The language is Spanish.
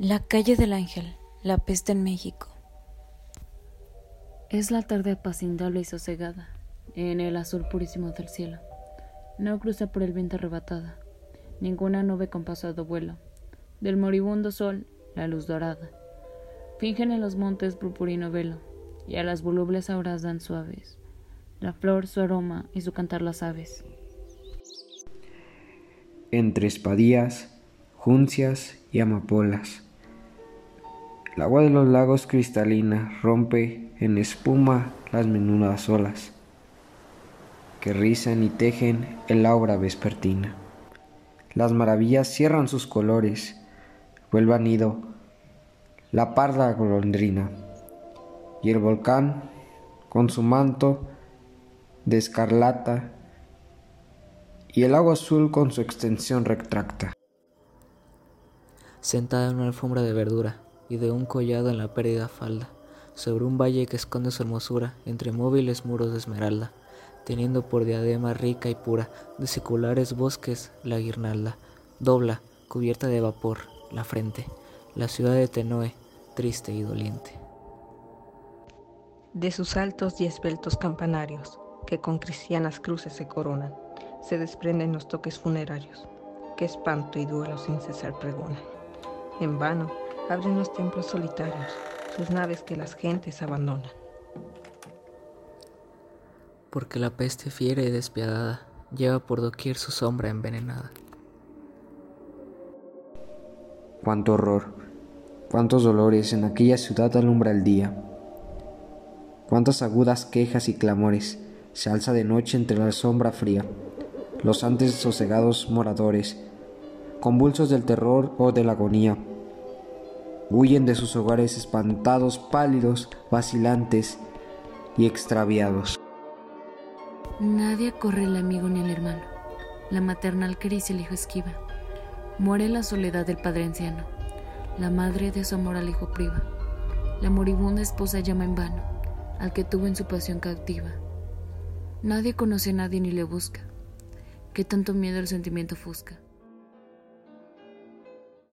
La calle del Ángel, la peste en México. Es la tarde apacible y sosegada, en el azul purísimo del cielo. No cruza por el viento arrebatada, ninguna nube con pasado vuelo. Del moribundo sol, la luz dorada. Fingen en los montes purpurino velo, y a las volubles auras dan suaves. La flor su aroma y su cantar las aves. Entre espadías, juncias y amapolas el agua de los lagos cristalina rompe en espuma las menudas olas que rizan y tejen el aura vespertina. Las maravillas cierran sus colores, vuelve nido la parda golondrina y el volcán con su manto de escarlata y el agua azul con su extensión retracta. Sentada en una alfombra de verdura, y de un collado en la perdida falda, sobre un valle que esconde su hermosura entre móviles muros de esmeralda, teniendo por diadema rica y pura de seculares bosques la guirnalda, dobla, cubierta de vapor, la frente, la ciudad de Tenoe, triste y doliente. De sus altos y esbeltos campanarios, que con cristianas cruces se coronan, se desprenden los toques funerarios, que espanto y duelo sin cesar pregonan. En vano abren los templos solitarios, sus naves que las gentes abandonan. Porque la peste fiera y despiadada lleva por doquier su sombra envenenada. Cuánto horror, cuántos dolores en aquella ciudad alumbra el día. Cuántas agudas quejas y clamores se alza de noche entre la sombra fría. Los antes sosegados moradores, convulsos del terror o de la agonía, huyen de sus hogares espantados, pálidos, vacilantes y extraviados. Nadie corre el amigo ni el hermano. La maternal caricia el hijo esquiva. Muere la soledad del padre anciano. La madre de su amor al hijo priva. La moribunda esposa llama en vano al que tuvo en su pasión cautiva. Nadie conoce a nadie ni le busca. Que tanto miedo el sentimiento ofusca.